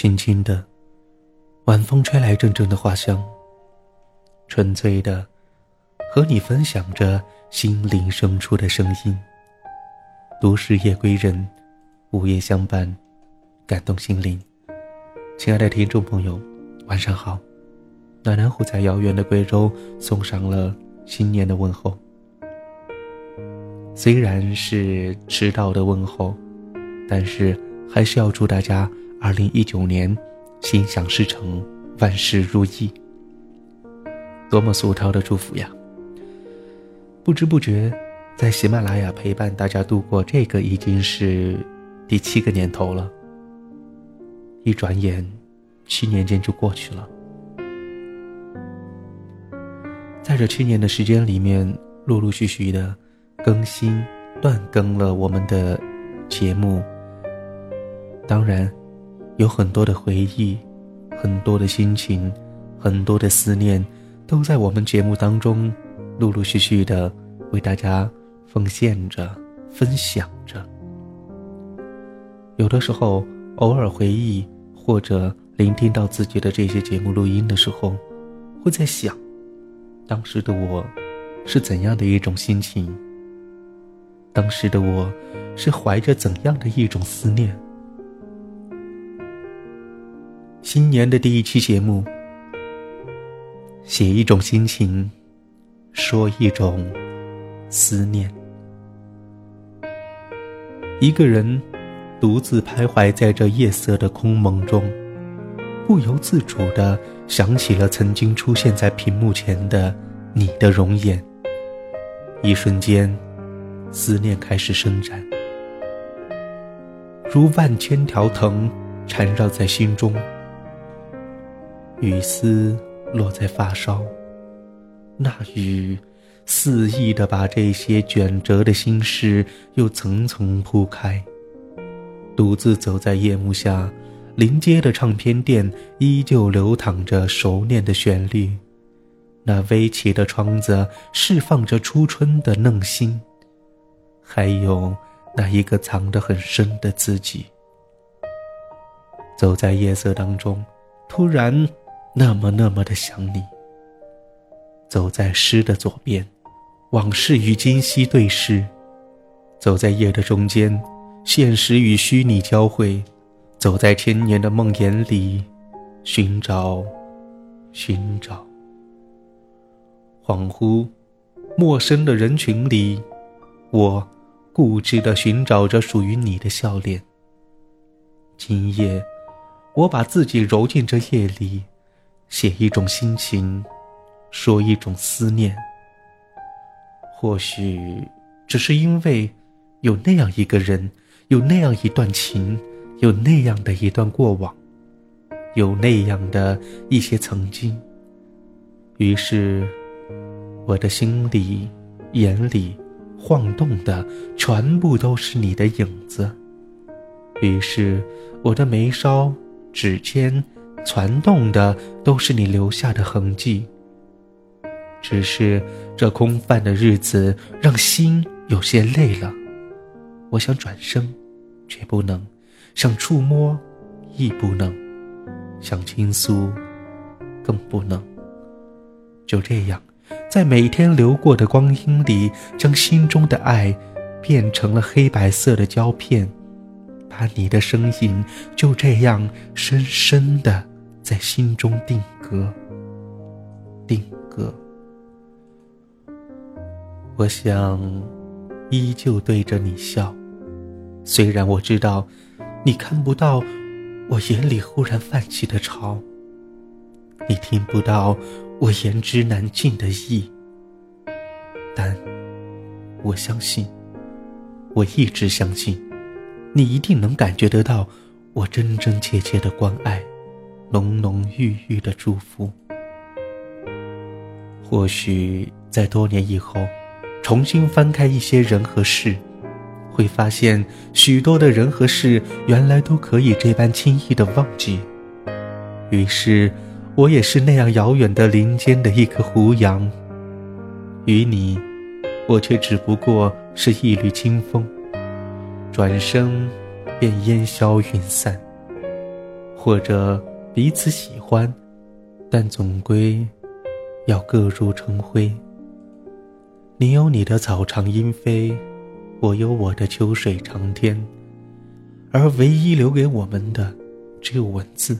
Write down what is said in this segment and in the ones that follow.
轻轻的，晚风吹来阵阵的花香。纯粹的，和你分享着心灵深处的声音。都市夜归人，午夜相伴，感动心灵。亲爱的听众朋友，晚上好。暖暖虎在遥远的贵州送上了新年的问候。虽然是迟到的问候，但是还是要祝大家二零一九年心想事成，万事如意。多么俗套的祝福呀！不知不觉，在喜马拉雅陪伴大家度过这个已经是第七个年头了。一转眼，七年间就过去了。在这七年的时间里面，陆陆续续的更新、断更了我们的节目。当然，有很多的回忆，很多的心情，很多的思念。都在我们节目当中，陆陆续续的为大家奉献着、分享着。有的时候，偶尔回忆或者聆听到自己的这些节目录音的时候，会在想，当时的我是怎样的一种心情？当时的我是怀着怎样的一种思念？新年的第一期节目。写一种心情，说一种思念。一个人独自徘徊在这夜色的空蒙中，不由自主的想起了曾经出现在屏幕前的你的容颜。一瞬间，思念开始伸展，如万千条藤缠绕在心中，雨丝。落在发梢，那雨肆意的把这些卷折的心事又层层铺开。独自走在夜幕下，临街的唱片店依旧流淌着熟练的旋律，那微起的窗子释放着初春的嫩心，还有那一个藏得很深的自己。走在夜色当中，突然。那么那么的想你。走在诗的左边，往事与今夕对视；走在夜的中间，现实与虚拟交汇；走在千年的梦魇里，寻找，寻找。恍惚，陌生的人群里，我固执的寻找着属于你的笑脸。今夜，我把自己揉进这夜里。写一种心情，说一种思念。或许只是因为有那样一个人，有那样一段情，有那样的一段过往，有那样的一些曾经。于是，我的心里、眼里晃动的全部都是你的影子。于是，我的眉梢、指尖。攒动的都是你留下的痕迹。只是这空泛的日子让心有些累了，我想转身，却不能；想触摸，亦不能；想倾诉，更不能。就这样，在每天流过的光阴里，将心中的爱变成了黑白色的胶片，把你的身影就这样深深的。在心中定格，定格。我想，依旧对着你笑，虽然我知道，你看不到我眼里忽然泛起的潮，你听不到我言之难尽的意，但我相信，我一直相信，你一定能感觉得到我真真切切的关爱。浓浓郁郁的祝福。或许在多年以后，重新翻开一些人和事，会发现许多的人和事原来都可以这般轻易的忘记。于是，我也是那样遥远的林间的一颗胡杨，与你，我却只不过是一缕清风，转身便烟消云散。或者彼此喜欢，但总归要各入成灰。你有你的草长莺飞，我有我的秋水长天，而唯一留给我们的，只有文字。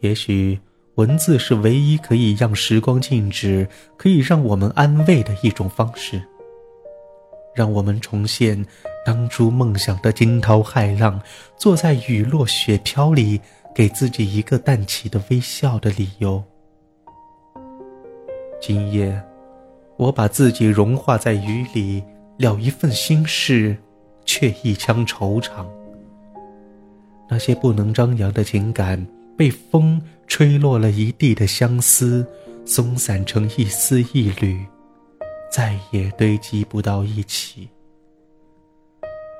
也许。文字是唯一可以让时光静止、可以让我们安慰的一种方式，让我们重现当初梦想的惊涛骇浪，坐在雨落雪飘里，给自己一个淡起的微笑的理由。今夜，我把自己融化在雨里，了一份心事，却一腔惆怅。那些不能张扬的情感。被风吹落了一地的相思，松散成一丝一缕，再也堆积不到一起。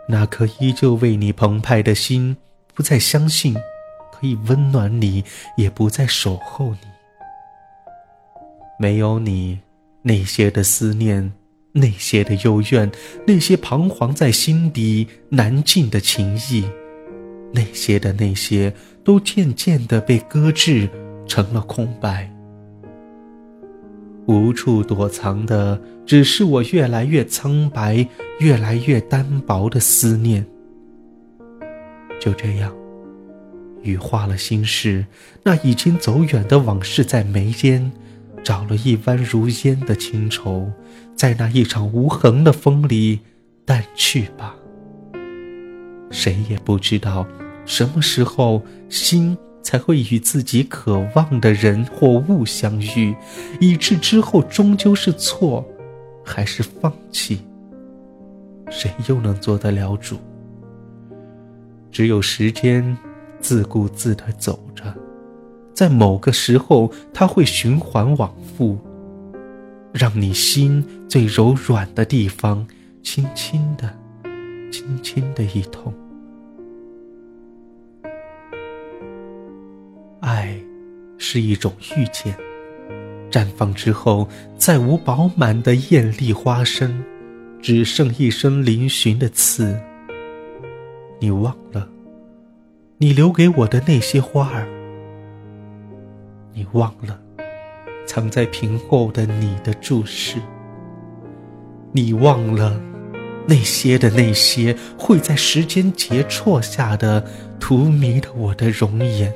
那颗依旧为你澎湃的心，不再相信可以温暖你，也不再守候你。没有你，那些的思念，那些的幽怨，那些彷徨在心底难尽的情意。那些的那些，都渐渐的被搁置成了空白，无处躲藏的，只是我越来越苍白、越来越单薄的思念。就这样，雨化了心事，那已经走远的往事在眉间，找了一弯如烟的情愁，在那一场无痕的风里淡去吧。谁也不知道。什么时候心才会与自己渴望的人或物相遇，以致之后终究是错，还是放弃？谁又能做得了主？只有时间自顾自地走着，在某个时候，它会循环往复，让你心最柔软的地方轻轻的、轻轻的一痛。爱，是一种遇见，绽放之后再无饱满的艳丽花生，只剩一生嶙峋的刺。你忘了，你留给我的那些花儿，你忘了，藏在瓶后的你的注视，你忘了，那些的那些会在时间结错下的荼蘼的我的容颜。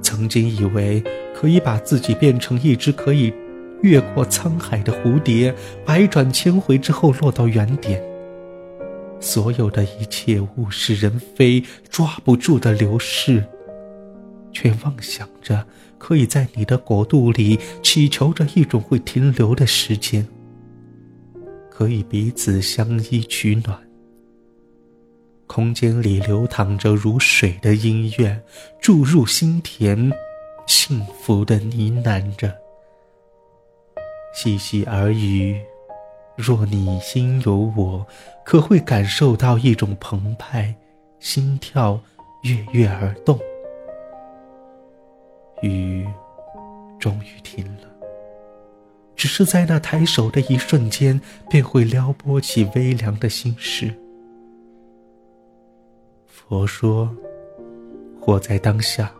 曾经以为可以把自己变成一只可以越过沧海的蝴蝶，百转千回之后落到原点。所有的一切物是人非，抓不住的流逝，却妄想着可以在你的国度里祈求着一种会停留的时间，可以彼此相依取暖。空间里流淌着如水的音乐，注入心田，幸福的呢喃着。细细耳语，若你心有我，可会感受到一种澎湃，心跳跃跃而动。雨终于停了，只是在那抬手的一瞬间，便会撩拨起微凉的心事。佛说：“活在当下，